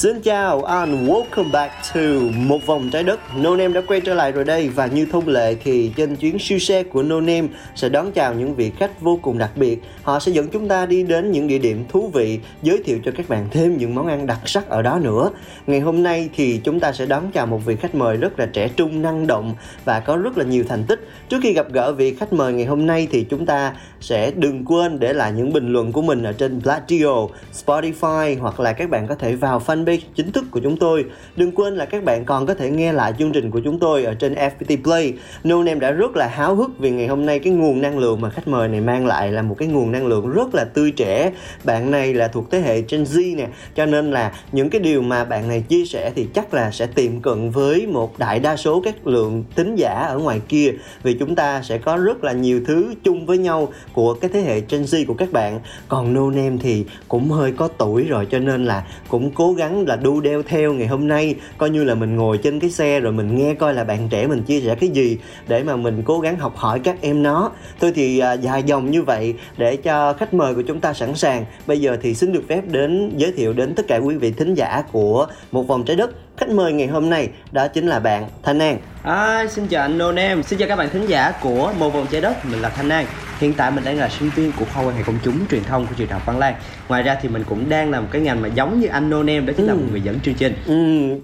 Xin chào and welcome back to một vòng trái đất. No Name đã quay trở lại rồi đây và như thông lệ thì trên chuyến siêu xe của No Name sẽ đón chào những vị khách vô cùng đặc biệt. Họ sẽ dẫn chúng ta đi đến những địa điểm thú vị, giới thiệu cho các bạn thêm những món ăn đặc sắc ở đó nữa. Ngày hôm nay thì chúng ta sẽ đón chào một vị khách mời rất là trẻ trung, năng động và có rất là nhiều thành tích. Trước khi gặp gỡ vị khách mời ngày hôm nay thì chúng ta sẽ đừng quên để lại những bình luận của mình ở trên Platio, Spotify hoặc là các bạn có thể vào fanpage chính thức của chúng tôi. Đừng quên là các bạn còn có thể nghe lại chương trình của chúng tôi ở trên FPT Play. No em đã rất là háo hức vì ngày hôm nay cái nguồn năng lượng mà khách mời này mang lại là một cái nguồn năng lượng rất là tươi trẻ. Bạn này là thuộc thế hệ Gen Z nè, cho nên là những cái điều mà bạn này chia sẻ thì chắc là sẽ tiệm cận với một đại đa số các lượng tính giả ở ngoài kia vì chúng ta sẽ có rất là nhiều thứ chung với nhau của cái thế hệ Gen Z của các bạn. Còn No Name thì cũng hơi có tuổi rồi cho nên là cũng cố gắng là đu đeo theo ngày hôm nay. Coi như là mình ngồi trên cái xe rồi mình nghe coi là bạn trẻ mình chia sẻ cái gì để mà mình cố gắng học hỏi các em nó. Thôi thì à, dài dòng như vậy để cho khách mời của chúng ta sẵn sàng. Bây giờ thì xin được phép đến giới thiệu đến tất cả quý vị thính giả của một vòng trái đất khách mời ngày hôm nay đó chính là bạn Thanh An. À, xin chào anh No Name, xin chào các bạn thính giả của Một Vòng Trái Đất, mình là Thanh An. Hiện tại mình đang là sinh viên của khoa quan hệ công chúng truyền thông của trường đại học Văn Lang. Ngoài ra thì mình cũng đang làm một cái ngành mà giống như anh No Name, đó chính là Ừ. một người dẫn chương trình. Ừ,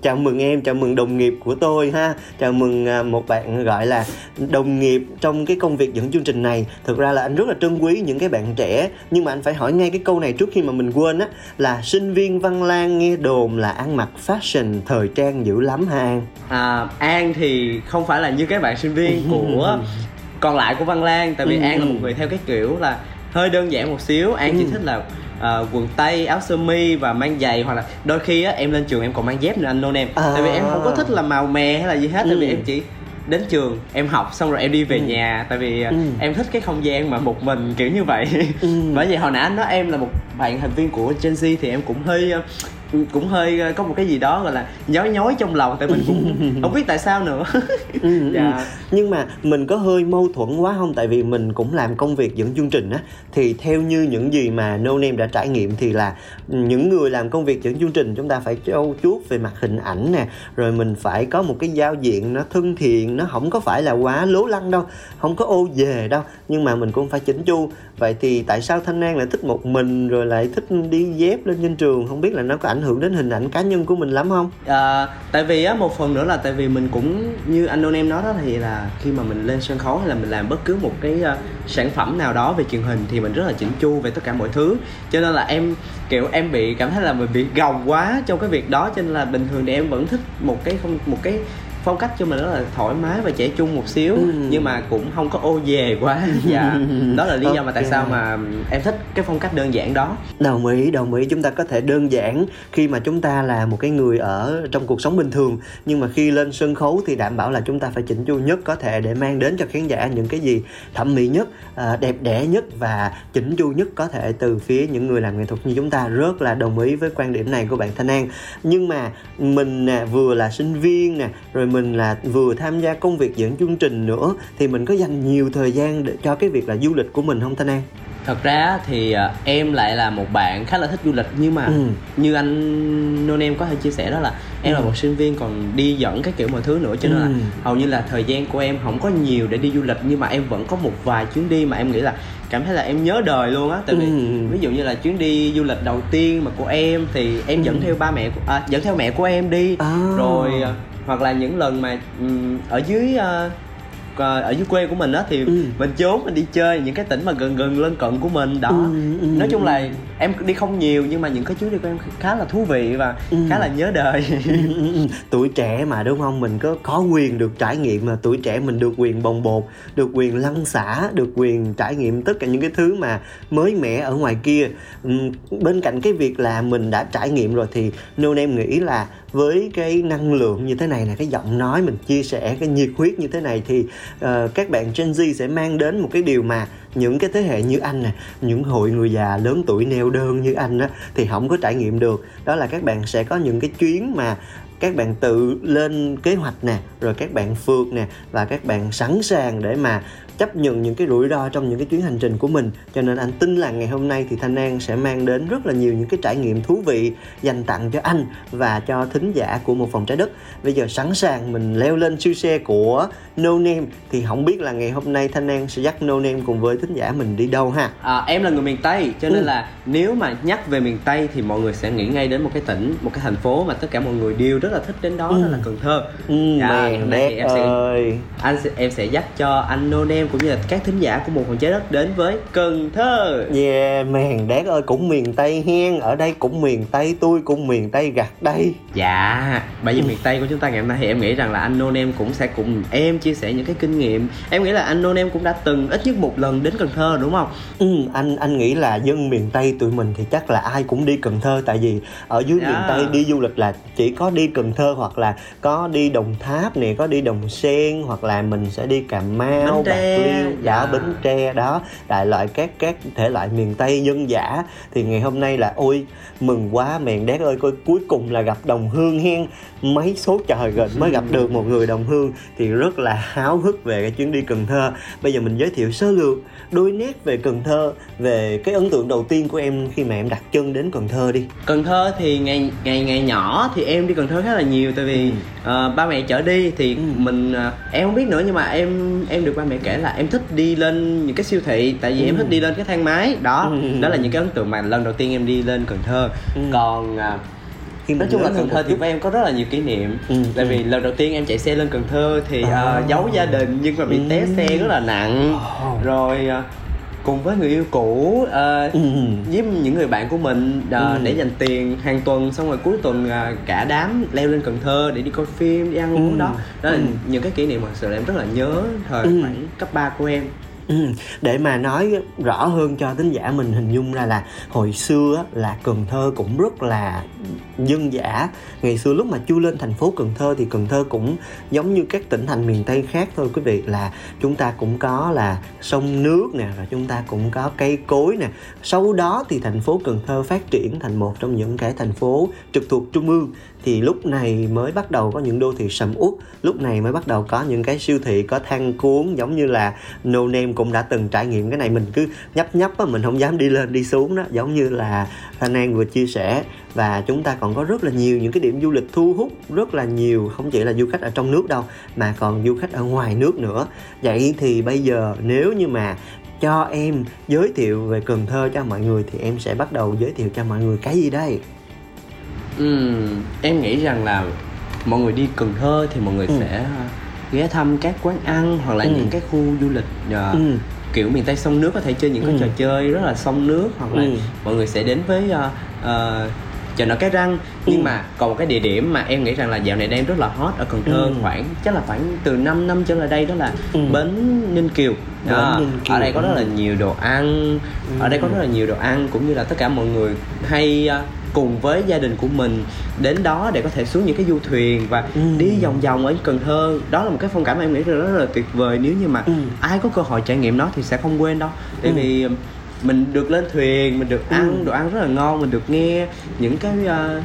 chào mừng em, chào mừng đồng nghiệp của tôi ha. Chào mừng à, một bạn gọi là đồng nghiệp trong cái công việc dẫn chương trình này. Thực ra là anh rất là trân quý những cái bạn trẻ. Nhưng mà anh phải hỏi ngay cái câu này trước khi mà mình quên á Là sinh viên Văn Lang nghe đồn là ăn mặc fashion thời trang dữ lắm ha An à, An thì không phải là như các bạn sinh viên của còn lại của Văn Lang Tại vì Ừ, An là ừ. một người theo cái kiểu là hơi đơn giản một xíu An chỉ Ừ. thích là à, quần tây, áo sơ mi và mang giày hoặc là đôi khi á em lên trường em còn mang dép nữa anh Name À. Tại vì em không có thích là màu mè hay là gì hết Tại vì Ừ. em chỉ đến trường em học xong rồi em đi về Ừ. nhà tại vì à, Ừ. em thích cái không gian mà một mình kiểu như vậy Ừ. bởi vì hồi nãy anh nói em là một bạn thành viên của Gen Z thì em cũng hơi à, cũng hơi à, có một cái gì đó gọi là nhói nhói trong lòng tại mình cũng không biết tại sao nữa Ừ, Dạ. ừ. nhưng mà mình có hơi mâu thuẫn quá không tại vì mình cũng làm công việc dẫn chương trình á thì theo như những gì mà No Name đã trải nghiệm thì là những người làm công việc dẫn chương trình chúng ta phải trau chuốt về mặt hình ảnh nè rồi mình phải có một cái giao diện nó thân thiện nó không có phải là quá lố lăng đâu không có ô về đâu nhưng mà mình cũng phải chỉnh chu vậy thì tại sao thanh an lại thích một mình rồi lại thích đi dép lên trên trường? Không biết là nó có ảnh hưởng đến hình ảnh cá nhân của mình lắm không? À, tại vì á một phần nữa là tại vì mình cũng như anh Đôn em nói đó thì là khi mà mình lên sân khấu hay là mình làm bất cứ một cái ờ, sản phẩm nào đó về truyền hình thì mình rất là chỉnh chu về tất cả mọi thứ. Cho nên là em kiểu em bị cảm thấy là mình bị gồng quá trong cái việc đó cho nên là bình thường thì em vẫn thích một cái không một cái phong cách cho mình rất là thoải mái và trẻ trung một xíu Ừ. nhưng mà cũng không có ô về quá. Dạ. Đó là lý do mà tại sao mà em thích cái phong cách đơn giản đó. Đồng ý, đồng ý. Chúng ta có thể đơn giản khi mà chúng ta là một cái người ở trong cuộc sống bình thường nhưng mà khi lên sân khấu thì đảm bảo là chúng ta phải chỉnh chu nhất có thể để mang đến cho khán giả những cái gì thẩm mỹ nhất, à, đẹp đẽ nhất và chỉnh chu nhất có thể từ phía những người làm nghệ thuật như chúng ta. Rất là đồng ý với quan điểm này của bạn Thanh An. Nhưng mà mình nè vừa là sinh viên nè, rồi mình là vừa tham gia công việc dẫn chương trình nữa thì mình có dành nhiều thời gian để cho cái việc là du lịch của mình không Thanh An? thật ra thì à, em lại là một bạn khá là thích du lịch nhưng mà Ừ. như anh non em có thể chia sẻ đó là em là Ừ. một sinh viên còn đi dẫn các kiểu mọi thứ nữa cho nên là Ừ. hầu như là thời gian của em không có nhiều để đi du lịch nhưng mà em vẫn có một vài chuyến đi mà em nghĩ là cảm thấy là em nhớ đời luôn á tại vì Ừ. ví dụ như là chuyến đi du lịch đầu tiên mà của em thì em dẫn Ừ. theo ba mẹ của- à, dẫn theo mẹ của em đi À. rồi à, hoặc là những lần mà ở dưới ờ, ở dưới quê của mình á thì Ừ. mình trốn mình đi chơi những cái tỉnh mà gần gần lân cận của mình đó Ừ, ừ, nói chung là em đi không nhiều nhưng mà những cái chuyến đi của em khá là thú vị và Ừ. khá là nhớ đời Ừ, ừ, ừ. tuổi trẻ mà đúng không mình có có quyền được trải nghiệm mà tuổi trẻ mình được quyền bồng bột được quyền lăn xả được quyền trải nghiệm tất cả những cái thứ mà mới mẻ ở ngoài kia bên cạnh cái việc là mình đã trải nghiệm rồi thì nôn em nghĩ là với cái năng lượng như thế này nè cái giọng nói mình chia sẻ cái nhiệt huyết như thế này thì uh, các bạn Gen Z sẽ mang đến một cái điều mà những cái thế hệ như anh nè những hội người già lớn tuổi neo đơn như anh á thì không có trải nghiệm được. Đó là các bạn sẽ có những cái chuyến mà các bạn tự lên kế hoạch nè rồi các bạn phượt nè và các bạn sẵn sàng để mà chấp nhận những cái rủi ro trong những cái chuyến hành trình của mình cho nên anh tin là ngày hôm nay thì Thanh An sẽ mang đến rất là nhiều những cái trải nghiệm thú vị dành tặng cho anh và cho thính giả của một vòng trái đất bây giờ sẵn sàng mình leo lên siêu xe của No Name thì không biết là ngày hôm nay Thanh An sẽ dắt No Name cùng với thính giả mình đi đâu ha À, em là người miền Tây cho nên Ừ. là nếu mà nhắc về miền Tây thì mọi người sẽ nghĩ ngay đến một cái tỉnh, một cái thành phố mà tất cả mọi người đều rất là thích đến đó Ừ. đó là Cần Thơ. ừ, Dạ, mèn hôm nay em sẽ ơi anh sẽ, em sẽ dắt cho anh No Name cũng như là các thính giả của một phần trái đất đến với Cần Thơ. Yeah, mèn đét ơi cũng miền Tây hen Ở đây cũng miền Tây, tôi cũng miền Tây gặt đây Dạ, bởi vì miền Tây của chúng ta ngày hôm nay thì em nghĩ rằng là anh No Name cũng sẽ cùng em chia sẻ những cái kinh nghiệm. Em nghĩ là anh No Name cũng đã từng ít nhất một lần đến Cần Thơ đúng không? ừ, Anh anh nghĩ là dân miền Tây tụi mình thì chắc là ai cũng đi Cần Thơ Tại vì ở dưới Dạ. miền Tây đi du lịch là chỉ có đi Cần Thơ Hoặc là có đi Đồng Tháp nè, có đi Đồng Sen Hoặc là mình sẽ đi Cà Mau, Bến Tre, Liêu, dạ. Bến Tre đó Đại loại các các thể loại miền Tây dân dã. Thì ngày hôm nay là ôi mừng quá mèn đét ơi coi cuối cùng là gặp đồng hương hen. Mấy số trời rồi mới gặp được một người đồng hương. Thì rất là háo hức về cái chuyến đi Cần Thơ. Bây giờ mình giới thiệu sơ lược đôi nét về Cần Thơ về cái ấn tượng đầu tiên của em khi mà em đặt chân đến Cần Thơ đi. Cần Thơ thì ngày ngày ngày nhỏ thì em đi Cần Thơ khá là nhiều tại vì ờ, ba mẹ chở đi thì Ừ. mình ờ, em không biết nữa nhưng mà em em được ba mẹ kể là em thích đi lên những cái siêu thị tại vì em Ừ. thích đi lên cái thang máy đó Ừ. đó là những cái ấn tượng mà lần đầu tiên em đi lên Cần Thơ Ừ. còn à, khi nói chung là Cần Thơ thì với em có rất là nhiều kỷ niệm Ừ, tại ừ. vì lần đầu tiên em chạy xe lên Cần Thơ thì À. ờ, giấu gia đình nhưng mà bị té Ừ. xe rất là nặng Ồ. rồi ờ, cùng với người yêu cũ ờ, Ừ. với những người bạn của mình ờ, Ừ. để dành tiền hàng tuần xong rồi cuối tuần ờ, cả đám leo lên Cần Thơ để đi coi phim đi ăn uống Ừ. đó đó là Ừ. những cái kỷ niệm mà sự là em rất là nhớ thời Ừ. khoảng cấp 3 của em Ừ, để mà nói rõ hơn cho tính giả mình hình dung ra là hồi xưa là Cần Thơ cũng rất là dân dã. Ngày xưa lúc mà chưa lên thành phố Cần Thơ thì Cần Thơ cũng giống như các tỉnh thành miền Tây khác thôi. Quý vị là chúng ta cũng có là sông nước nè rồi chúng ta cũng có cây cối nè. Sau đó thì thành phố Cần Thơ phát triển thành một trong những cái thành phố trực thuộc trung ương thì lúc này mới bắt đầu có những đô thị sầm uất. Lúc này mới bắt đầu có những cái siêu thị có thang cuốn, giống như là No Name cũng đã từng trải nghiệm cái này. Mình cứ nhấp nhấp á, mình không dám đi lên, đi xuống đó. Giống như là Thanh An vừa chia sẻ. Và chúng ta còn có rất là nhiều những cái điểm du lịch thu hút rất là nhiều, không chỉ là du khách ở trong nước đâu, mà còn du khách ở ngoài nước nữa. Vậy thì bây giờ nếu như mà cho em giới thiệu về Cần Thơ cho mọi người thì em sẽ bắt đầu giới thiệu cho mọi người cái gì đây? Ừm, em nghĩ rằng là mọi người đi Cần Thơ thì mọi người Ừ. sẽ ghé thăm các quán ăn hoặc là Ừ. những cái khu du lịch ờ, ừ. kiểu miền Tây sông nước có thể chơi những cái Ừ. trò chơi rất là sông nước hoặc là Ừ. mọi người sẽ đến với ờ, ờ, chợ nổi cái răng nhưng Ừ. mà còn một cái địa điểm mà em nghĩ rằng là dạo này đang rất là hot ở Cần Thơ Ừ. khoảng chắc là khoảng từ 5 năm trở lại đây đó là Ừ. bến Ninh Kiều Đó, ở đây có rất là nhiều đồ ăn ở đây có rất là nhiều đồ ăn cũng như là tất cả mọi người hay ờ, cùng với gia đình của mình đến đó để có thể xuống những cái du thuyền và Ừ. đi vòng vòng ở Cần Thơ đó là một cái phong cảnh mà em nghĩ là rất là tuyệt vời nếu như mà Ừ. ai có cơ hội trải nghiệm nó thì sẽ không quên đâu tại Ừ. vì mình được lên thuyền mình được ăn Ừ. đồ ăn rất là ngon mình được nghe những cái ờ,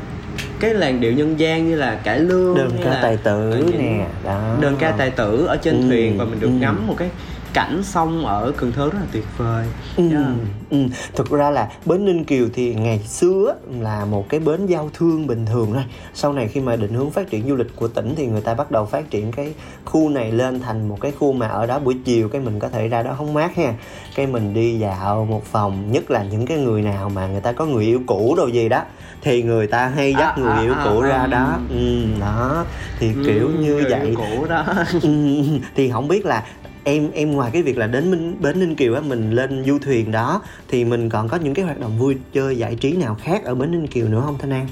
cái làn điệu nhân gian như là cải lương đơn ca là tài tử nè đó đơn ca tài tử ở trên Ừ, thuyền và mình được ừ. ngắm một cái cảnh sông ở Cần Thơ rất là tuyệt vời Ừ, Yeah. ừ. Thực ra là bến Ninh Kiều thì ngày xưa là một cái bến giao thương bình thường thôi. Sau này khi mà định hướng phát triển du lịch của tỉnh thì người ta bắt đầu phát triển cái khu này lên thành một cái khu mà ở đó buổi chiều cái mình có thể ra đó hóng mát ha. Cái mình đi dạo một vòng, nhất là những cái người nào mà người ta có người yêu cũ đồ gì đó thì người ta hay dắt À, người à, yêu à, cũ ra à. đó. Ừ, đó thì kiểu Ừ, như người vậy cũ đó Ừ, thì không biết là em em ngoài cái việc là đến Minh, bến Ninh Kiều á mình lên du thuyền đó thì mình còn có những cái hoạt động vui chơi giải trí nào khác ở bến Ninh Kiều nữa không Thanh An?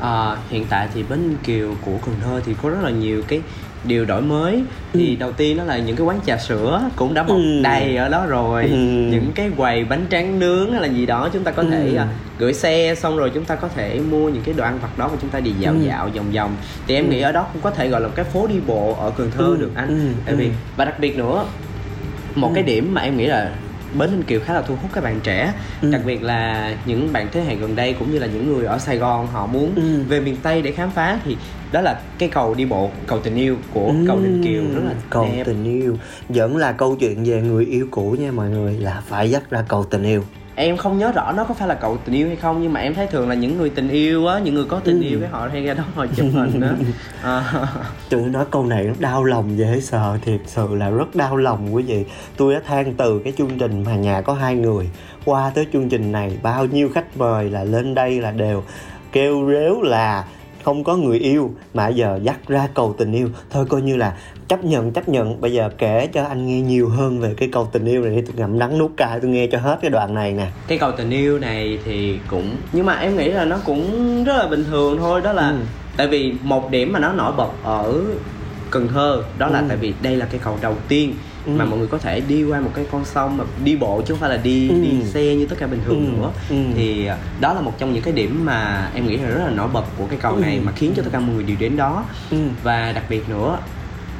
À, hiện tại thì bến Ninh Kiều của Cần Thơ thì có rất là nhiều cái điều đổi mới thì đầu tiên đó là những cái quán trà sữa cũng đã mọc Ừ. đầy ở đó rồi Ừ. những cái quầy bánh tráng nướng hay là gì đó chúng ta có thể Ừ. à, gửi xe xong rồi chúng ta có thể mua những cái đồ ăn vặt đó và chúng ta đi dạo Ừ. dạo vòng vòng thì em Ừ. nghĩ ở đó cũng có thể gọi là một cái phố đi bộ ở Cần Thơ Ừ. được anh Ừ. tại vì Ừ. và đặc biệt nữa một Ừ. cái điểm mà em nghĩ là bến Ninh Kiều khá là thu hút các bạn trẻ Ừ. đặc biệt là những bạn thế hệ gần đây cũng như là những người ở Sài Gòn họ muốn Ừ. về miền Tây để khám phá thì đó là cái cầu đi bộ cầu tình yêu của cầu Ninh Kiều rất là cầu đẹp. tình yêu. Vẫn là câu chuyện về người yêu cũ nha mọi người là phải dắt ra cầu tình yêu. Em không nhớ rõ nó có phải là cầu tình yêu hay không nhưng mà em thấy thường là những người tình yêu á những người có tình Ừ. yêu cái họ hay ra đó họ chụp hình á. À, nói câu này nó đau lòng dễ sợ thiệt sự là rất đau lòng quý vị. Tôi đã than từ cái chương trình mà nhà có hai người. Qua tới chương trình này bao nhiêu khách mời là lên đây là đều kêu rếu là không có người yêu mà giờ dắt ra cầu tình yêu. Thôi coi như là chấp nhận chấp nhận. Bây giờ kể cho anh nghe nhiều hơn về cái cầu tình yêu này đi. Tôi ngậm đắng nuốt cay tôi nghe cho hết cái đoạn này nè. Cái cầu tình yêu này thì cũng nhưng mà em nghĩ là nó cũng rất là bình thường thôi. Đó là Ừ. tại vì một điểm mà nó nổi bật ở Cần Thơ đó là Ừ. tại vì đây là cái cầu đầu tiên Ừ. mà mọi người có thể đi qua một cái con sông mà đi bộ chứ không phải là đi Ừ. đi xe như tất cả bình thường Ừ. nữa Ừ. thì à, đó là một trong những cái điểm mà em nghĩ là rất là nổi bật của cái cầu này Ừ. mà khiến cho tất cả mọi người đều đến đó ừ. và đặc biệt nữa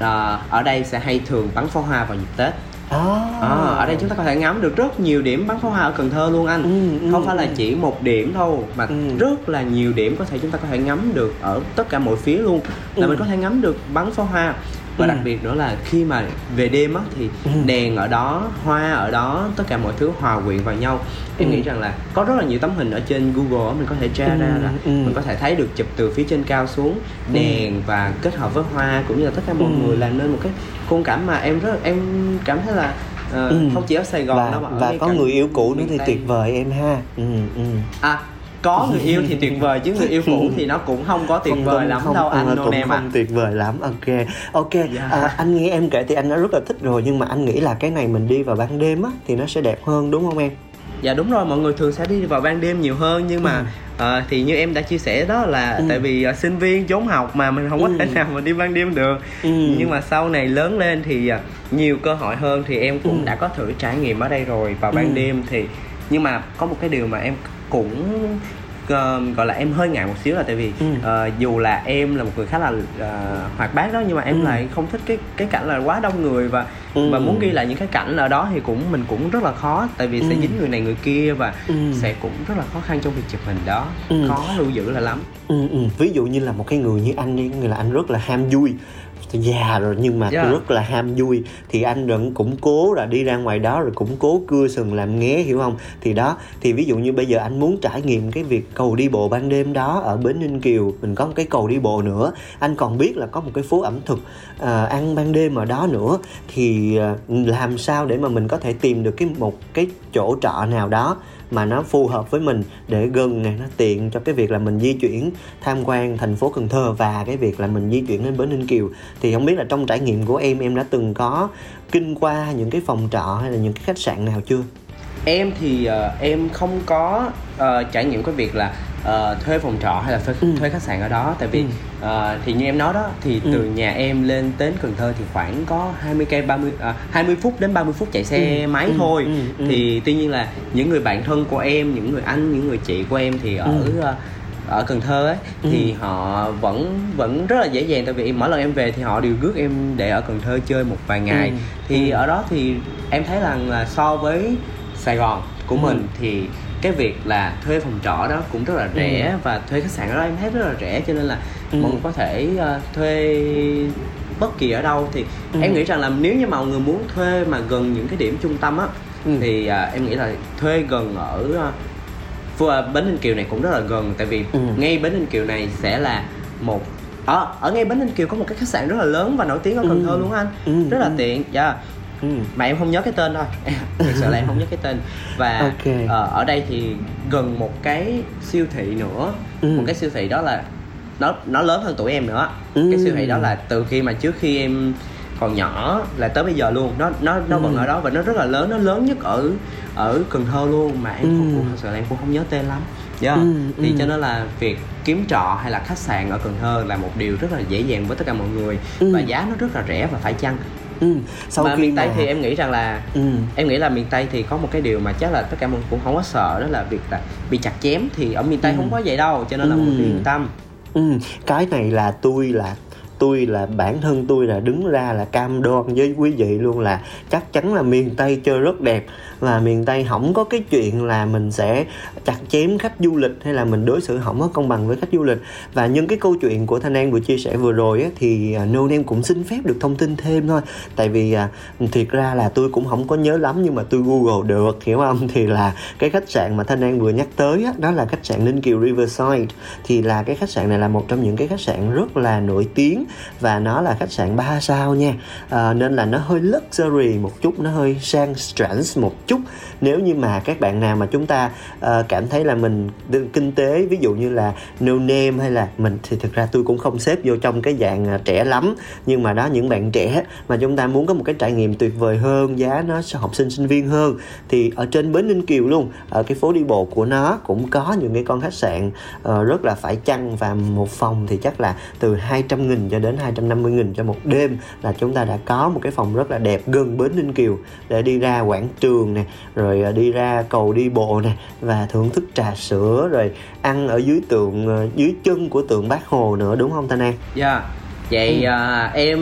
là ở đây sẽ hay thường bắn pháo hoa vào dịp Tết à. À, ở đây chúng ta có thể ngắm được rất nhiều điểm bắn pháo hoa ở Cần Thơ luôn anh Ừ, ừ, không phải là ừ. chỉ một điểm đâu mà Ừ. rất là nhiều điểm có thể chúng ta có thể ngắm được ở tất cả mọi phía luôn là Ừ. mình có thể ngắm được bắn pháo hoa và Ừ. đặc biệt nữa là khi mà về đêm á thì Ừ. đèn ở đó hoa ở đó tất cả mọi thứ hòa quyện vào nhau em Ừ. nghĩ rằng là có rất là nhiều tấm hình ở trên Google á, mình có thể tra Ừ, ra là ừ. mình có thể thấy được chụp từ phía trên cao xuống đèn và kết hợp với hoa cũng như là tất cả mọi Ừ. người làm nên một cái khung cảnh mà em rất em cảm thấy là ờ, Ừ. không chỉ ở Sài Gòn và, đâu mà ở và có cả người yêu cũ nữa thì tuyệt vời em ha ừ, ừ. à có người yêu thì tuyệt vời chứ người yêu cũ thì nó cũng không có tuyệt Không- vời không- lắm không, đâu anh cũng nem à không tuyệt vời lắm ok ok Dạ. à, anh nghe em kể thì anh đã rất là thích rồi nhưng mà anh nghĩ là cái này mình đi vào ban đêm á thì nó sẽ đẹp hơn đúng không em dạ đúng rồi mọi người thường sẽ đi vào ban đêm nhiều hơn nhưng mà Ừ. ờ, thì như em đã chia sẻ đó là Ừ. tại vì ờ, sinh viên trốn học mà mình không có Ừ. thể nào mà đi ban đêm được Ừ. nhưng mà sau này lớn lên thì ờ, nhiều cơ hội hơn thì em cũng Ừ. đã có thử trải nghiệm ở đây rồi vào ban Ừ. đêm thì nhưng mà có một cái điều mà em cũng ờ, gọi là em hơi ngại một xíu là tại vì Ừ. ờ, dù là em là một người khá là ờ, hoạt bát đó nhưng mà em Ừ. lại không thích cái cái cảnh là quá đông người và Ừ. và muốn ghi lại những cái cảnh ở đó thì cũng mình cũng rất là khó tại vì sẽ Ừ. dính người này người kia và Ừ. sẽ cũng rất là khó khăn trong việc chụp hình đó Ừ. khó lưu giữ là lắm ừ, ừ. ví dụ như là một cái người như anh đi người là anh rất là ham vui Tôi già rồi nhưng mà Dạ. tôi rất là ham vui. Thì anh vẫn cũng cố là đi ra ngoài đó rồi cũng cố cưa sừng làm nghé hiểu không? Thì đó thì ví dụ như bây giờ anh muốn trải nghiệm cái việc cầu đi bộ ban đêm đó ở bến ninh kiều mình có một cái cầu đi bộ nữa. Anh còn biết là có một cái phố ẩm thực à, ăn ban đêm ở đó nữa. Thì à, làm sao để mà mình có thể tìm được cái một cái chỗ trọ nào đó mà nó phù hợp với mình để gần nè nó tiện cho cái việc là mình di chuyển tham quan thành phố Cần Thơ và cái việc là mình di chuyển đến bến Ninh Kiều. Thì không biết là trong trải nghiệm của em em đã từng có kinh qua những cái phòng trọ hay là những cái khách sạn nào chưa? Em thì uh, em không có uh, trải nghiệm cái việc là ờ, thuê phòng trọ hay là thuê, Ừ. thuê khách sạn ở đó tại vì Ừ. ờ, thì như em nói đó thì Ừ. từ nhà em lên đến Cần Thơ thì khoảng có 20 cây 30 à, 20 phút đến 30 phút chạy xe Ừ. máy Ừ. thôi Ừ. Ừ. thì tuy nhiên là những người bạn thân của em những người anh những người chị của em thì ở Ừ. ờ, ở Cần Thơ ấy Ừ. thì họ vẫn vẫn rất là dễ dàng tại vì mỗi lần em về thì họ đều rước em để ở Cần Thơ chơi một vài ngày Ừ. thì Ừ. ở đó thì em thấy rằng là so với Sài Gòn của Ừ. mình thì cái việc là thuê phòng trọ đó cũng rất là rẻ và thuê khách sạn đó em thấy rất là rẻ cho nên là Ừ. mọi người có thể ờ, thuê bất kỳ ở đâu thì Ừ. em nghĩ rằng là nếu như mà mọi người muốn thuê mà gần những cái điểm trung tâm á Ừ. thì à, em nghĩ là thuê gần ở à, bến Ninh Kiều này cũng rất là gần tại vì Ừ. ngay bến Ninh Kiều này sẽ là một ở ở ngay bến Ninh Kiều có một cái khách sạn rất là lớn và nổi tiếng ở Cần Ừ. Thơ luôn anh Ừ, rất là ừ. tiện dạ ừ. mà em không nhớ cái tên thôi thực sự là em không nhớ cái tên và Ok. ờ, ở đây thì gần một cái siêu thị nữa Ừ. một cái siêu thị đó là nó nó lớn hơn tuổi em nữa Ừ. cái siêu thị đó là từ khi mà trước khi em còn nhỏ là tới bây giờ luôn nó nó nó vẫn Ừ. ở đó và nó rất là lớn nó lớn nhất ở ở Cần Thơ luôn mà em Ừ. không thật sự là em cũng không nhớ tên lắm yeah. Ừ, thì ừ. cho nên là việc kiếm trọ hay là khách sạn ở Cần Thơ là một điều rất là dễ dàng với tất cả mọi người Ừ. và giá nó rất là rẻ và phải chăng Ừ. Sau mà khi miền Tây mà- thì em nghĩ rằng là ừ. em nghĩ là miền Tây thì có một cái điều mà chắc là tất cả mọi người cũng không có sợ đó là việc là bị chặt chém thì ở miền Tây Ừ. không có vậy đâu cho nên là mọi người Ừ. yên tâm Ừ, cái này là tôi là tôi là bản thân tôi là đứng ra là cam đoan với quý vị luôn là chắc chắn là miền Tây chơi rất đẹp và miền Tây không có cái chuyện là mình sẽ chặt chém khách du lịch hay là mình đối xử không có công bằng với khách du lịch. Và những cái câu chuyện của Thanh An vừa chia sẻ vừa rồi á, thì à, nô No cũng xin phép được thông tin thêm thôi. Tại vì à, thiệt ra là tôi cũng không có nhớ lắm nhưng mà tôi google được hiểu không? Thì là cái khách sạn mà Thanh An vừa nhắc tới á, đó là khách sạn Ninh Kiều Riverside. Thì là cái khách sạn này là một trong những cái khách sạn rất là nổi tiếng và nó là khách sạn 3 sao nha. À, nên là nó hơi luxury một chút nó hơi sang trans một chút. Nếu như mà các bạn nào mà chúng ta uh, cảm thấy là mình kinh tế ví dụ như là no name hay là mình thì thực ra tôi cũng không xếp vô trong cái dạng ờ, trẻ lắm. Nhưng mà đó những bạn trẻ mà chúng ta muốn có một cái trải nghiệm tuyệt vời hơn giá nó học sinh sinh viên hơn thì ở trên bến Ninh Kiều luôn ở cái phố đi bộ của nó cũng có những cái con khách sạn uh, rất là phải chăng và một phòng thì chắc là từ 200 nghìn cho đến 250 nghìn cho một đêm là chúng ta đã có một cái phòng rất là đẹp gần bến Ninh Kiều để đi ra quảng trường nè, rồi à, đi ra cầu đi bộ nè, và thưởng thức trà sữa, rồi ăn ở dưới tượng à, dưới chân của tượng bác Hồ nữa, đúng không Thanh An? dạ vậy à, em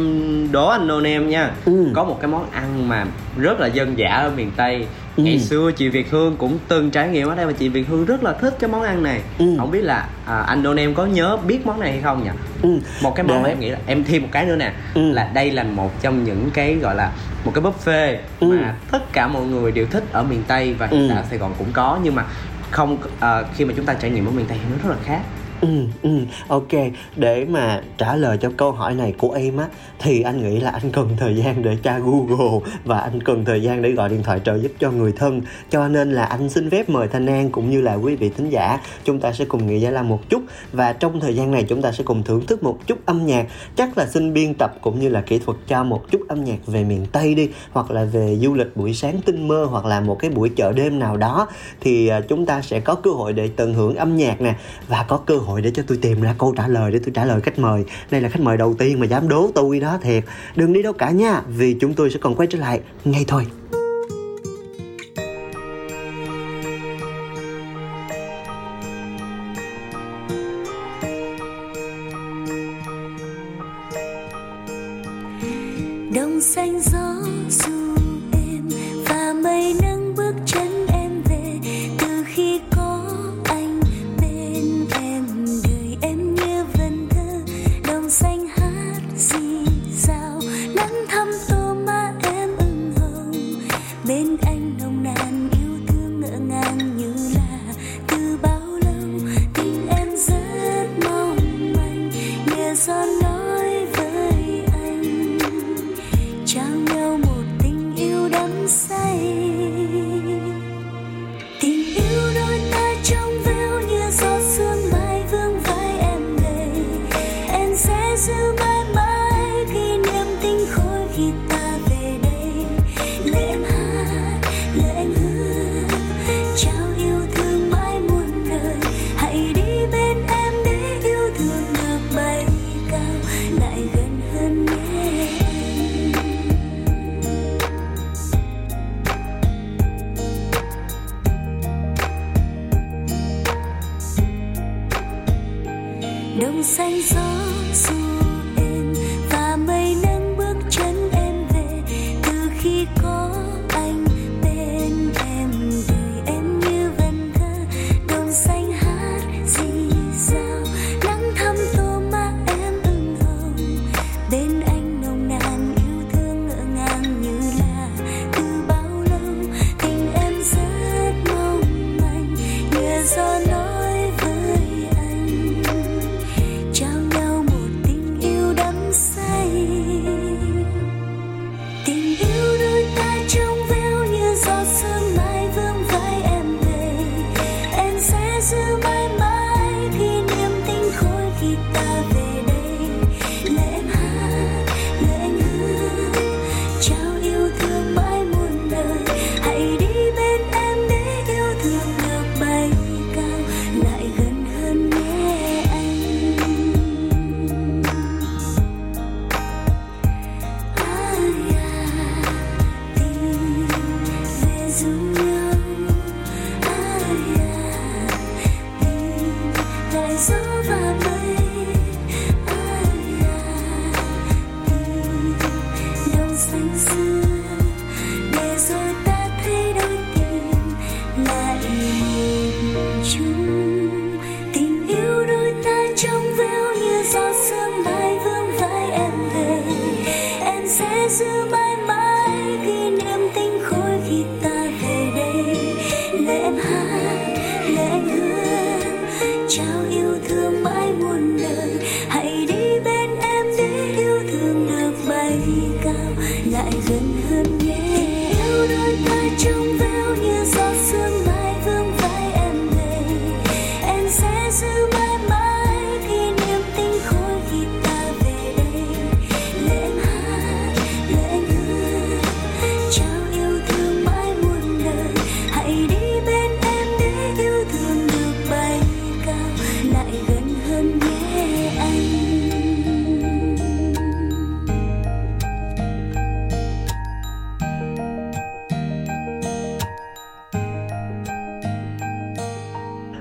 đố anh nôn em nha Ừ. có một cái món ăn mà rất là dân dã ở miền Tây Ừ. ngày xưa chị Việt Hương cũng từng trải nghiệm ở đây và chị Việt Hương rất là thích cái món ăn này Ừ. không biết là à, anh nôn em có nhớ biết món này hay không nhỉ Ừ. một cái món Để- mà em nghĩ là em thêm một cái nữa nè Ừ. là đây là một trong những cái gọi là một cái buffet Ừ. mà tất cả mọi người đều thích ở miền Tây và hiện Ừ. tại ở Sài Gòn cũng có nhưng mà không à, khi mà chúng ta trải nghiệm ở miền Tây thì nó rất là khác Ừ, ừ, ok. Để mà trả lời cho câu hỏi này của em á thì anh nghĩ là anh cần thời gian để tra Google và anh cần thời gian để gọi điện thoại trợ giúp cho người thân. Cho nên là anh xin phép mời Thanh An cũng như là quý vị thính giả chúng ta sẽ cùng nghỉ giải lao một chút. Và trong thời gian này chúng ta sẽ cùng thưởng thức một chút âm nhạc. Chắc là xin biên tập cũng như là kỹ thuật cho một chút âm nhạc về miền Tây đi hoặc là về du lịch buổi sáng tinh mơ hoặc là một cái buổi chợ đêm nào đó. Thì à, chúng ta sẽ có cơ hội để tận hưởng âm nhạc nè và có cơ hội để cho tôi tìm ra câu trả lời, để tôi trả lời khách mời. Đây là khách mời đầu tiên mà dám đố tôi đó, thiệt. Đừng đi đâu cả nha, vì chúng tôi sẽ còn quay trở lại ngay thôi.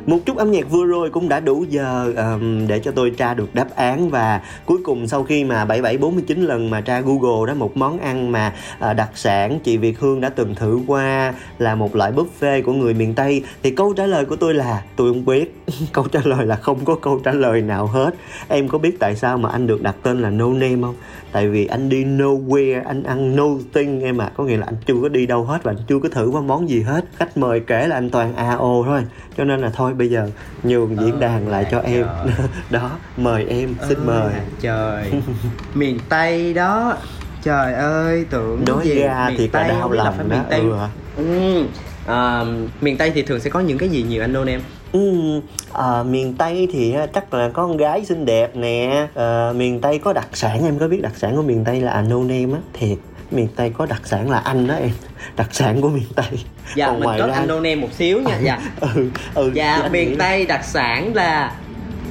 Một chút âm nhạc vừa rồi cũng đã đủ giờ um, để cho tôi tra được đáp án và cuối cùng sau khi mà 7749 lần mà tra Google đó một món ăn mà uh, đặc sản chị Việt Hương đã từng thử qua là một loại buffet của người miền Tây thì câu trả lời của tôi là tôi không biết. câu trả lời là không có câu trả lời nào hết. Em có biết tại sao mà anh được đặt tên là No Name không? Tại vì anh đi nowhere, anh ăn nothing em ạ. À. Có nghĩa là anh chưa có đi đâu hết và anh chưa có thử qua món gì hết. Khách mời kể là anh toàn AO thôi. Cho nên là thôi bây giờ nhường diễn Ơ đàn lại là cho em. trời. đó, mời em, xin mời. là trời miền tây đó trời ơi tưởng Nói gì ra miền thiệt là tây đau không biết là lòng phải đó. miền tây Ừ hả? ừ. à, miền tây thì thường sẽ có những cái gì nhiều anh nôn em Ừ, à, miền Tây thì chắc là có con gái xinh đẹp nè à, Miền Tây có đặc sản em có biết đặc sản của miền Tây là no name á Thiệt miền Tây có đặc sản là anh đó em. Đặc sản của miền Tây. Dạ Còn mình ngoài có ra- anh nôn em một xíu nha dạ. ừ, ừ, dạ nghĩ miền tây đặc sản là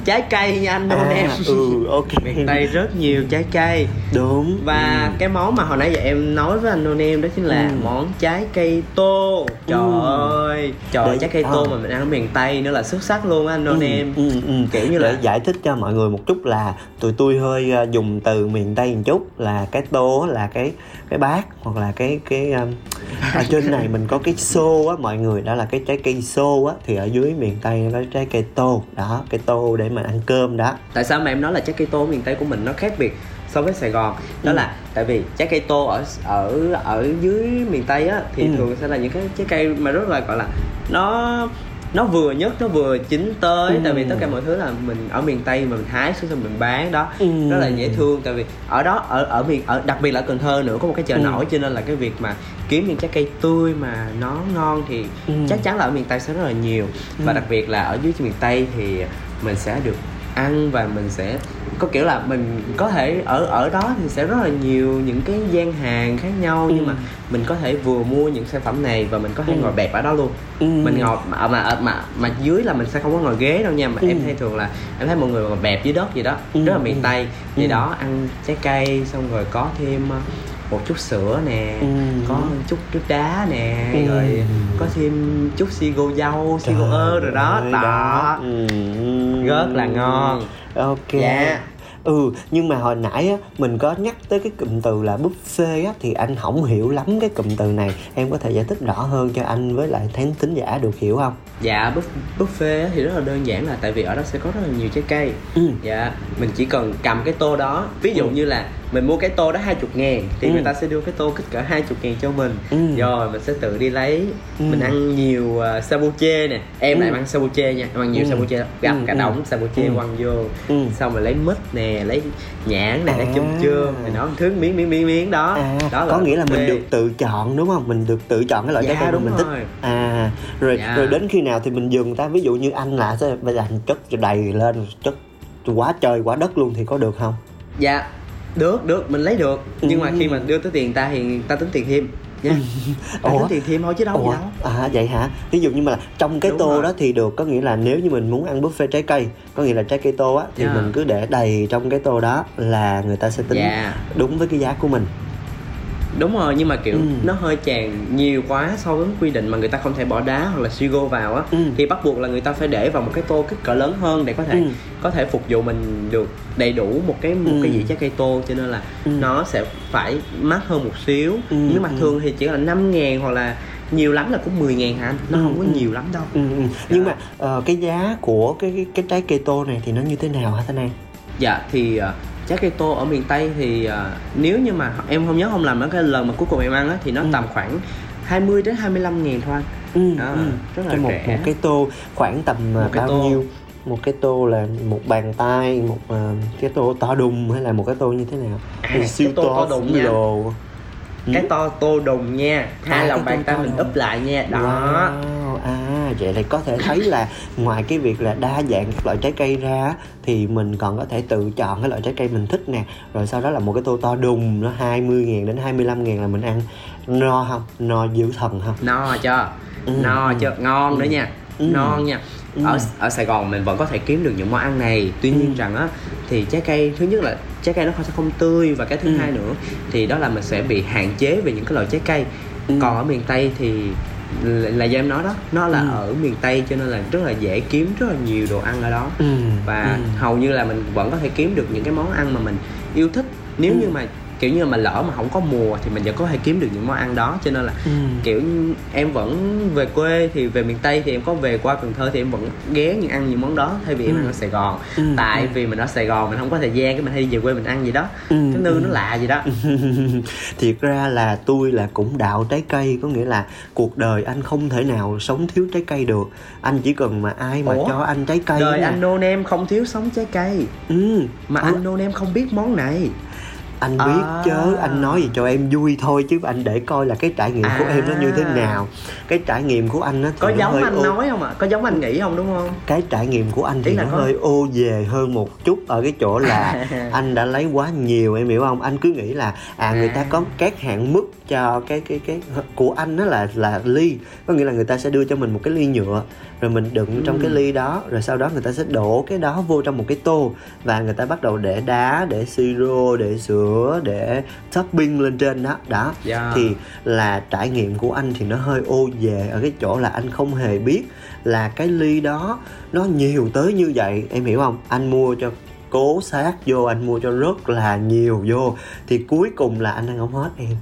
trái cây nha anh nôn em à, ừ ok miền tây rất nhiều trái cây đúng và ừ. cái món mà hồi nãy giờ em nói với anh nôn em đó chính là Ừ. món trái cây tô trời Ừ. ơi trời Để- trái cây tô à. mà mình ăn ở miền tây nữa là xuất sắc luôn á anh nôn Ừ, em ừ, ừ. kiểu như để là giải thích cho mọi người một chút là tụi tôi hơi ờ, dùng từ miền tây một chút là cái tô là cái cái bát hoặc là cái cái um, ở trên này mình có cái xô á mọi người đó là cái trái cây xô á thì ở dưới miền tây nó có trái cây tô đó cái tô để mà ăn cơm đó tại sao mà em nói là trái cây tô miền tây của mình nó khác biệt so với sài gòn đó Ừ. là tại vì trái cây tô ở ở ở dưới miền tây á thì Ừ. thường sẽ là những cái trái cây mà rất là gọi là nó nó vừa nhất nó vừa chín tới Ừ. tại vì tất cả mọi thứ là mình ở miền tây mà mình hái xuống rồi mình bán đó Ừ. rất là dễ thương tại vì ở đó ở ở miền ở đặc biệt là ở cần thơ nữa có một cái chợ Ừ. nổi cho nên là cái việc mà kiếm những trái cây tươi mà nó ngon thì Ừ. chắc chắn là ở miền tây sẽ rất là nhiều và Ừ. đặc biệt là ở dưới miền tây thì mình sẽ được ăn và mình sẽ có kiểu là mình có thể ở ở đó thì sẽ rất là nhiều những cái gian hàng khác nhau nhưng Ừ. mà mình có thể vừa mua những sản phẩm này và mình có thể Ừ. ngồi bẹp ở đó luôn Ừ. mình ngồi mà mà mà mà dưới là mình sẽ không có ngồi ghế đâu nha mà Ừ. em thấy thường là em thấy mọi người ngồi bẹp dưới đất gì đó Ừ, rất là miền ừ. tây thì Ừ. đó ăn trái cây xong rồi có thêm một chút sữa nè Ừ. có chút nước đá nè Ừ. rồi có thêm chút si gô dâu si gô ơ rồi đó ơi, đó Ừ. rất là ngon ok Dạ. ừ nhưng mà hồi nãy á mình có nhắc tới cái cụm từ là buffet á thì anh không hiểu lắm cái cụm từ này em có thể giải thích rõ hơn cho anh với lại thính thính giả được hiểu không Dạ buff- buffet thì rất là đơn giản là tại vì ở đó sẽ có rất là nhiều trái cây ừ Dạ mình chỉ cần cầm cái tô đó Ví dụ Ừ. như là mình mua cái tô đó 20 ngàn Thì Ừ. người ta sẽ đưa cái tô kích cỡ 20 ngàn cho mình Ừ. Rồi mình sẽ tự đi lấy Ừ. Mình ăn nhiều uh, sabuche nè Em Ừ. lại ăn sabuche nha Em ăn nhiều Ừ. sabuche Gặp Ừ, cả ừ. đống sabuche Ừ. quăng vô Ừ. Xong rồi lấy mít nè Lấy nhãn nè Lấy À. chum chum Rồi nó thứ miếng miếng miếng miếng đó à đó có nghĩa là mình được tự chọn đúng không mình được tự chọn cái loại Dạ, trái cây mà đúng mình thích rồi. à rồi Dạ. rồi đến khi nào thì mình dừng ta ví dụ như anh là sẽ bây giờ anh chất đầy lên chất quá trời quá đất luôn thì có được không Dạ được được mình lấy được nhưng mà Ừ. khi mà đưa tới tiền ta thì ta tính tiền thêm nha ta Ủa? tính tiền thêm thôi chứ đâu Ủa? đâu À vậy hả? Ví dụ như mà là trong cái Đúng tô rồi. đó thì được Có nghĩa là nếu như mình muốn ăn buffet trái cây Có nghĩa là trái cây tô á Thì Dạ. mình cứ để đầy trong cái tô đó Là người ta sẽ tính Dạ. đúng với cái giá của mình đúng rồi nhưng mà kiểu Ừ. nó hơi tràn nhiều quá so với quy định mà người ta không thể bỏ đá hoặc là sugar vào á Ừ. thì bắt buộc là người ta phải để vào một cái tô kích cỡ lớn hơn để có thể Ừ. có thể phục vụ mình được đầy đủ một cái một Ừ. cái dĩa trái cây tô cho nên là Ừ. nó sẽ phải mắc hơn một xíu Ừ, nhưng mà ừ. thường thì chỉ là 5 ngàn hoặc là nhiều lắm là cũng 10 ngàn hả anh nó Ừ, không có ừ. nhiều lắm đâu ừ, ừ. nhưng mà ờ, cái giá của cái, cái trái cây tô này thì nó như thế nào hả Thanh An dạ thì ờ, trái cây tô ở miền tây thì ờ, nếu như mà em không nhớ không lầm ở cái lần mà cuối cùng em ăn á thì nó Ừ. tầm khoảng 20 đến 25 ngàn thôi ừ, À, ừ. rất là Cho một rẻ. một cái tô khoảng tầm ờ, Một bao tô. nhiêu một cái tô là một bàn tay một ờ, cái tô to đùng hay là một cái tô như thế nào À, Thì siêu cái tô to đùng nha. đồ Ừ. cái to tô đùng nha. Hai À, lòng bàn tay mình úp lại nha. Đó. Wow, à vậy là có thể thấy là ngoài cái việc là đa dạng các loại trái cây ra thì mình còn có thể tự chọn cái loại trái cây mình thích nè. Rồi sau đó là một cái tô to đùng nó 20 ngàn đến 25 ngàn là mình ăn. No không? No dữ thần không? No cho. Ừ, no ừ. cho. Ngon nữa nha. Ừ. ngon nha. Ừ. ở ở Sài Gòn mình vẫn có thể kiếm được những món ăn này. Tuy nhiên Ừ. rằng á thì trái cây thứ nhất là trái cây nó không sẽ không tươi và cái thứ Ừ. hai nữa thì đó là mình sẽ bị hạn chế về những cái loại trái cây Ừ. còn ở miền Tây thì là, là do em nói đó nó là Ừ. ở miền Tây cho nên là rất là dễ kiếm rất là nhiều đồ ăn ở đó ừ, và ừ. hầu như là mình vẫn có thể kiếm được những cái món ăn mà mình yêu thích nếu Ừ. như mà kiểu như mà lỡ mà không có mùa thì mình vẫn có thể kiếm được những món ăn đó. Cho nên là Ừ. kiểu em vẫn về quê thì về miền tây thì em có về qua cần thơ thì em vẫn ghé những ăn những món đó thay vì em Ừ. ăn ở sài gòn. Ừ, tại ừ. vì mình ở sài gòn mình không có thời gian cái mình hay về quê mình ăn gì đó. Ừ, cái nư ừ. nó lạ gì đó. Thiệt ra là tôi là cũng đạo trái cây có nghĩa là cuộc đời anh không thể nào sống thiếu trái cây được. Anh chỉ cần mà ai mà Ủa? cho anh trái cây đời anh nô nem không thiếu sống trái cây. Ừ. Mà anh nô nem không biết món này anh biết À. chớ anh nói gì cho em vui thôi chứ anh để coi là cái trải nghiệm của À. em nó như thế nào cái trải nghiệm của anh nó có giống hơi anh ô- nói không ạ có giống anh nghĩ không đúng không cái trải nghiệm của anh thì Ý nó có- hơi ô về hơn một chút ở cái chỗ là anh đã lấy quá nhiều em hiểu không anh cứ nghĩ là à người ta À. có các hạn mức cho cái cái cái của anh nó là là ly có nghĩa là người ta sẽ đưa cho mình một cái ly nhựa rồi mình đựng trong cái Ừ. ly đó rồi sau đó người ta sẽ đổ cái đó vô trong một cái tô và người ta bắt đầu để đá để siro để sữa để topping lên trên đó. Đó Dạ. thì là trải nghiệm của anh thì nó hơi ô về ở cái chỗ là anh không hề biết là cái ly đó nó nhiều tới như vậy. Em hiểu không? Anh mua cho cố sát vô anh mua cho rất là nhiều vô. Thì cuối cùng là anh ăn không hết em.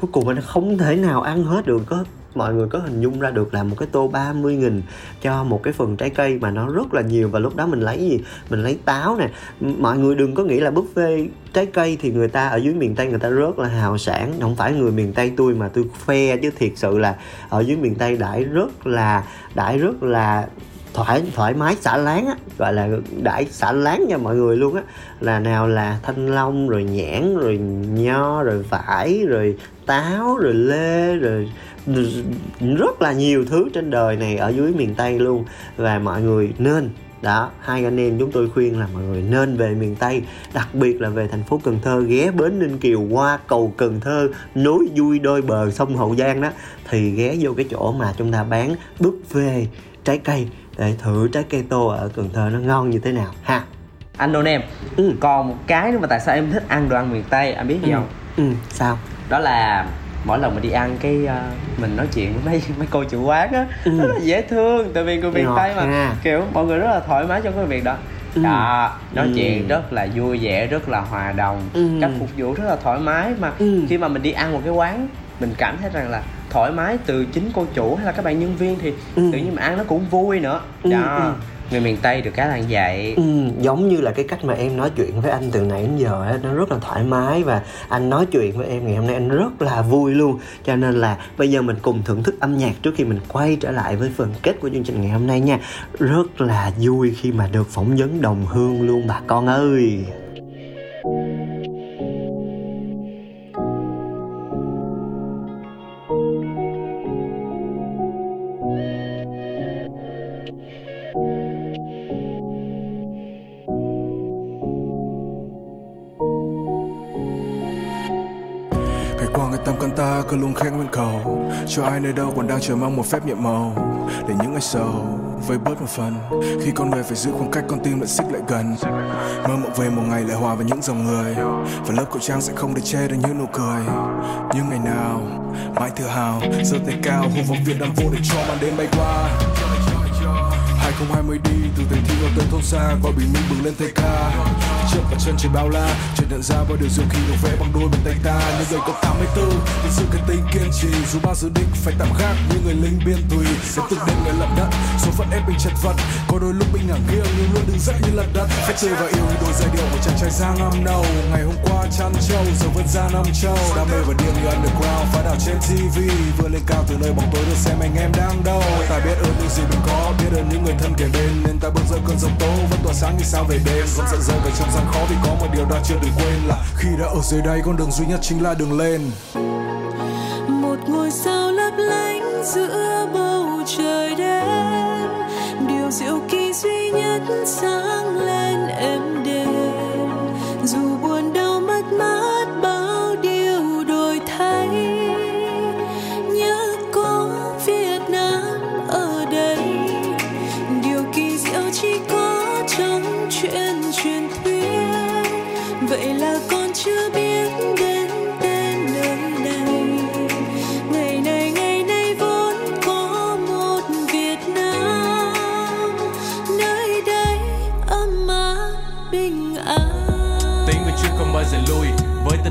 Cuối cùng anh không thể nào ăn hết được có mọi người có hình dung ra được là một cái tô 30 nghìn cho một cái phần trái cây mà nó rất là nhiều và lúc đó mình lấy gì? Mình lấy táo nè. Mọi người đừng có nghĩ là buffet trái cây thì người ta ở dưới miền tây người ta rất là hào sản không phải người miền tây tôi mà tôi khoe chứ thiệt sự là ở dưới miền tây đãi rất là đãi rất là thoải thoải mái, xả láng á. Gọi là đãi xả láng cho mọi người luôn á. Là nào là thanh long, rồi nhãn, rồi nho, rồi vải, rồi táo, rồi lê, rồi rất là nhiều thứ trên đời này ở dưới miền tây luôn. Và mọi người nên đó hai anh em chúng tôi khuyên là mọi người nên về miền tây đặc biệt là về thành phố cần thơ ghé bến ninh kiều qua cầu cần thơ nối vui đôi bờ sông hậu giang đó. Thì ghé vô cái chỗ mà chúng ta bán buffet trái cây để thử trái cây tô ở cần thơ nó ngon như thế nào ha. Anh nô nem Ừ. còn một cái nữa mà tại sao em thích ăn đồ ăn miền tây anh biết gì ừ. không? Ừ sao? Đó là mỗi lần mình đi ăn cái ờ, mình nói chuyện với mấy mấy cô chủ quán á Ừ. rất là dễ thương tại vì người miền tây mà ha. kiểu mọi người rất là thoải mái trong cái việc đó Ừ. đó nói Ừ. chuyện rất là vui vẻ rất là hòa đồng Ừ. cách phục vụ rất là thoải mái mà Ừ. khi mà mình đi ăn một cái quán mình cảm thấy rằng là thoải mái từ chính cô chủ hay là các bạn nhân viên thì Ừ. tự nhiên mà ăn nó cũng vui nữa Ừ, đó ừ người miền tây được cái là như vậy Ừ, giống như là cái cách mà em nói chuyện với anh từ nãy đến giờ ấy, nó rất là thoải mái và anh nói chuyện với em ngày hôm nay anh rất là vui luôn. Cho nên là bây giờ mình cùng thưởng thức âm nhạc trước khi mình quay trở lại với phần kết của chương trình ngày hôm nay nha. Rất là vui khi mà được phỏng vấn đồng hương luôn bà con ơi. Ngày ta cứ luôn khẽ nguyên cầu. Cho ai nơi đâu còn đang chờ mong một phép nhiệm màu. Để những ngày sầu với bớt một phần. Khi con người phải giữ khoảng cách, con tim lại xích lại gần. Mơ mộng về một ngày lại hòa vào những dòng người. Và lớp khẩu trang sẽ không để che được những nụ cười. Nhưng ngày nào, mãi tự hào, giơ tay cao hô vọng việt nam vô địch cho màn đêm bay qua. 2020 đi, từ thành thị vào tới thôn xa, qua bình minh bừng lên thay ca. Trước và chân trời bao la chợt nhận ra bao điều diệu kỳ được vẽ bằng đôi bàn tay ta. Những người có 84 vì sự kiên tinh kiên trì. Dù bao dự định phải tạm gác như người lính biên tùy. Sẽ từng đêm ngày lập đất, số phận ép mình chật vật. Có đôi lúc mình ngả nghiêng nhưng luôn đứng dậy như lật đất. Phải chơi và yêu như đôi giai điệu của chàng trai giang âm nâu. Ngày hôm qua, chăn trâu, giờ vẫn ra năm châu đam mê và điên như underground, phá đảo trên tv vừa lên cao từ nơi bóng tối được xem anh em đang đâu. Ta biết ơn những gì mình có, biết ơn những người thân kề bên nên ta bước giữa cơn giông tố vẫn tỏa sáng như sao về đêm. Vẫn giận rơi về trong gian khó vì có một điều ta chưa được quên là khi đã ở dưới đây con đường duy nhất chính là đường lên.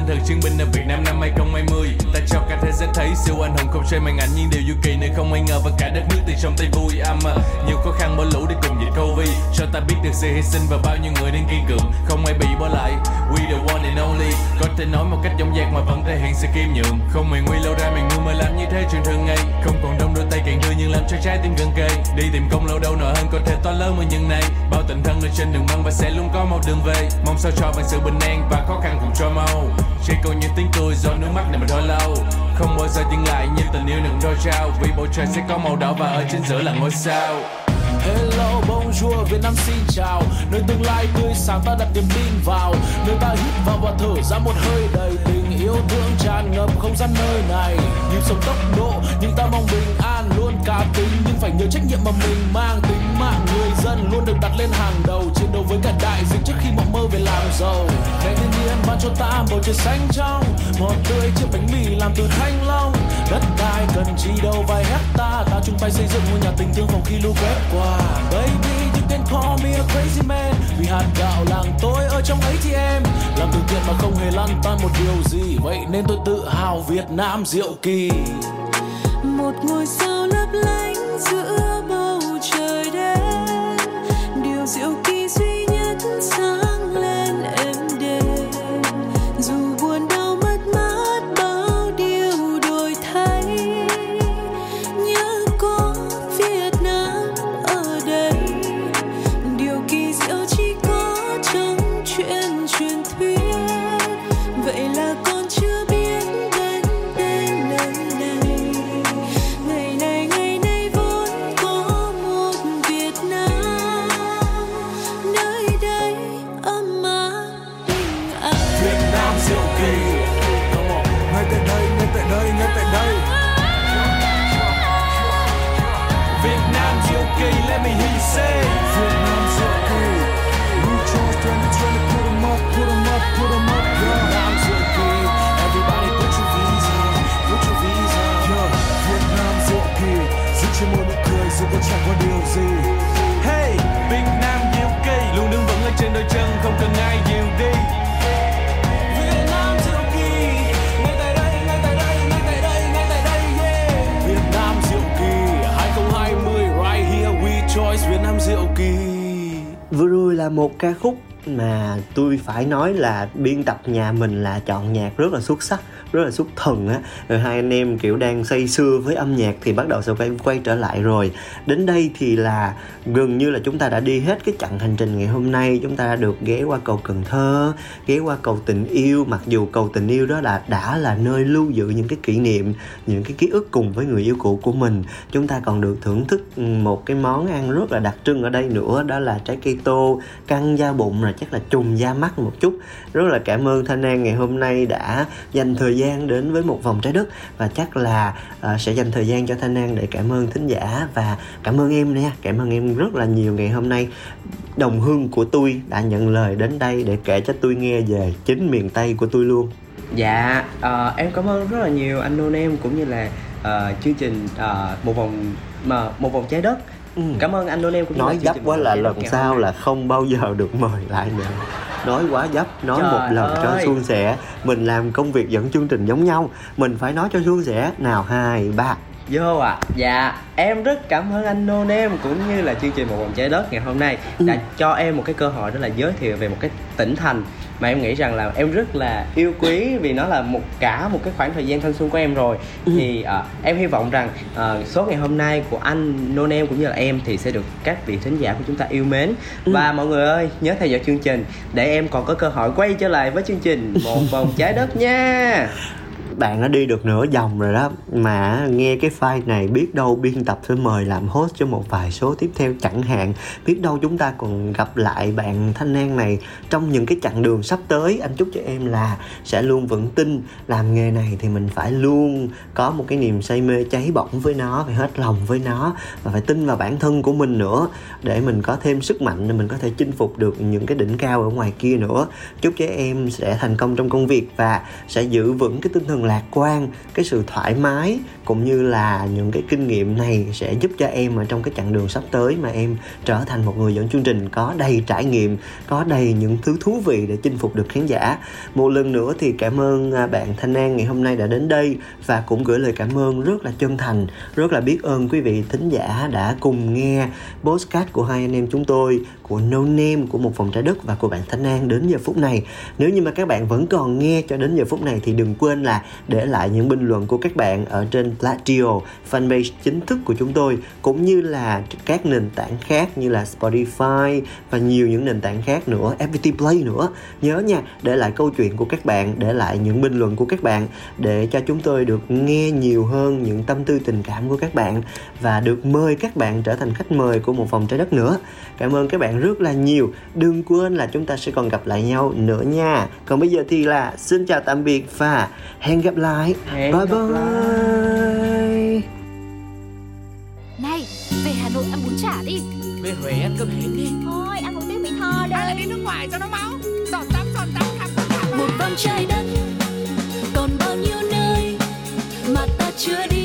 Với chiến binh ở Việt Nam năm 2020 Ta cho cả thế giới thấy siêu anh hùng không chơi màn ảnh Nhưng điều du kỳ nơi không ai ngờ và cả đất nước từ trong tay vui. Âm à, Nhiều khó khăn bỏ lũ để cùng dịch Covid. Cho ta biết được sự hy sinh và bao nhiêu người đang kiên cường Không ai bị bỏ lại. We the one and only Có thể nói một cách dõng dạc mà vẫn thể hiện sự kiêm nhượng Không mày nguy lâu ra mày ngu mà làm như thế chuyện thường ngày. Không còn đông đôi tay càng đưa nhưng làm cho trái tim gần kề. Đi tìm công lâu đâu nổi hơn có thể to lớn mà những này Bao tình thân ở trên đường băng và sẽ luôn có một đường về. Mong sao cho bằng sự bình an và khó khăn cùng cho mau. Chỉ còn những tiếng cười do nước mắt này mà đôi lâu. Không bao giờ dừng lại như tình yêu đừng đôi trao. Vì bầu trời sẽ có màu đỏ và ở chính giữa là ngôi sao. Hello, bonjour, Việt Nam xin chào. Nơi tương lai tươi sáng ta đặt niềm tin vào. Nơi ta hít vào và thở ra một hơi đầy tình yêu thương tràn ngập không gian nơi này. Nhịp sống tốc độ nhưng ta mong bình an luôn cá tính, Nhưng phải nhớ trách nhiệm mà mình mang Tính mạng người dân luôn được đặt lên hàng đầu, Chiến đấu với cả đại dịch trước khi mộng mơ về làm giàu. Ngày thiên nhiên ban cho ta bầu trời xanh trong Ngọt tươi chiếc bánh mì làm từ thanh long. Đất đai cần chi đâu vài hecta Ta chung tay xây dựng ngôi nhà tình thương phòng khi lũ quét qua. Baby you can call me a crazy man, Vì hạt gạo làng tôi ở trong ấy thì em Làm từ thiện mà không hề lăn tan một điều gì, Vậy nên tôi tự hào Việt Nam diệu kỳ. Một ngôi sao lấp lánh giữa là một ca khúc mà tôi phải nói là biên tập nhà mình là chọn nhạc rất là xuất sắc, rất là xuất thần á. Rồi hai anh em, kiểu, đang say sưa với âm nhạc thì bắt đầu sẽ quay quay trở lại rồi. Đến đây thì là gần như là chúng ta đã đi hết cái chặng hành trình ngày hôm nay. Chúng ta đã được ghé qua cầu Cần Thơ, ghé qua cầu tình yêu. Mặc dù cầu tình yêu đó là, đã là nơi lưu giữ những cái kỷ niệm, những cái ký ức cùng với người yêu cũ của mình. Chúng ta còn được thưởng thức một cái món ăn rất là đặc trưng ở đây nữa, đó là trái cây tô, căng da bụng là chắc là trùng da mắt một chút. Rất là cảm ơn thanh an ngày hôm nay đã dành thời gian đến với một vòng trái đất. Và chắc là uh, sẽ dành thời gian cho thanh an để cảm ơn thính giả và cảm ơn em nha. Cảm ơn em rất là nhiều ngày hôm nay. Đồng hương của tôi đã nhận lời đến đây để kể cho tôi nghe về chính miền tây của tôi luôn. Dạ uh, em cảm ơn rất là nhiều anh nôn em cũng như là uh, chương trình uh, một vòng mà một vòng trái đất. Ừ. cảm ơn anh em cũng nói dấp trình quá là lần sau là không bao giờ được mời lại nữa. Nói quá dấp nói Trời một lần cho ơi. suôn sẻ. Mình làm công việc dẫn chương trình giống nhau. Mình phải nói cho suôn sẻ. Nào hai ba Vô ạ, à. dạ em rất cảm ơn anh Nôn em cũng như là chương trình Một Vòng Trái Đất ngày hôm nay đã cho em một cái cơ hội đó là giới thiệu về một cái tỉnh thành mà em nghĩ rằng là em rất là yêu quý vì nó là một cả một cái khoảng thời gian thanh xuân của em rồi. Thì ờ, em hy vọng rằng ờ, số ngày hôm nay của anh Nôn em cũng như là em thì sẽ được các vị thính giả của chúng ta yêu mến. Và mọi người ơi nhớ theo dõi chương trình để em còn có cơ hội quay trở lại với chương trình Một Vòng Trái Đất nha bạn đã đi được nửa vòng rồi đó. Mà nghe cái file này, biết đâu biên tập sẽ mời làm host cho một vài số tiếp theo chẳng hạn. Biết đâu chúng ta còn gặp lại bạn thanh an này trong những cái chặng đường sắp tới. Anh chúc cho em là sẽ luôn vững tin, làm nghề này thì mình phải luôn có một cái niềm say mê cháy bỏng với nó, phải hết lòng với nó và phải tin vào bản thân của mình nữa để mình có thêm sức mạnh để mình có thể chinh phục được những cái đỉnh cao ở ngoài kia nữa. Chúc cho em sẽ thành công trong công việc và sẽ giữ vững cái tinh thần lạc quan, cái sự thoải mái cũng như là những cái kinh nghiệm này sẽ giúp cho em ở trong cái chặng đường sắp tới mà em trở thành một người dẫn chương trình có đầy trải nghiệm, có đầy những thứ thú vị để chinh phục được khán giả. Một lần nữa thì cảm ơn à, bạn Thanh An ngày hôm nay đã đến đây và cũng gửi lời cảm ơn rất là chân thành, rất là biết ơn quý vị thính giả đã cùng nghe postcard của hai anh em chúng tôi của No Name, của một vòng trái đất và của bạn Thanh An đến giờ phút này. Nếu như mà các bạn vẫn còn nghe cho đến giờ phút này thì đừng quên là để lại những bình luận của các bạn ở trên Platio, fanpage chính thức của chúng tôi, cũng như là các nền tảng khác như là Spotify và nhiều những nền tảng khác nữa FPT Play nữa. Nhớ nha, để lại câu chuyện của các bạn, để lại những bình luận của các bạn để cho chúng tôi được nghe nhiều hơn những tâm tư tình cảm của các bạn và được mời các bạn trở thành khách mời của một vòng trái đất nữa. Cảm ơn các bạn rất là nhiều. Đừng quên là chúng ta sẽ còn gặp lại nhau nữa nha. Còn bây giờ thì là xin chào tạm biệt và hẹn gặp lại. Hẹn bye gặp bye. Lại. này về hà nội ăn bún chả đi. Về huế ăn cơm hến đi. Thôi ăn một tiếng mỹ tho đây hay là đi nước ngoài cho nó máu. Giòn tắm giòn tắm khắp khắp. Một vòng trái đất còn bao nhiêu nơi mà ta chưa đi.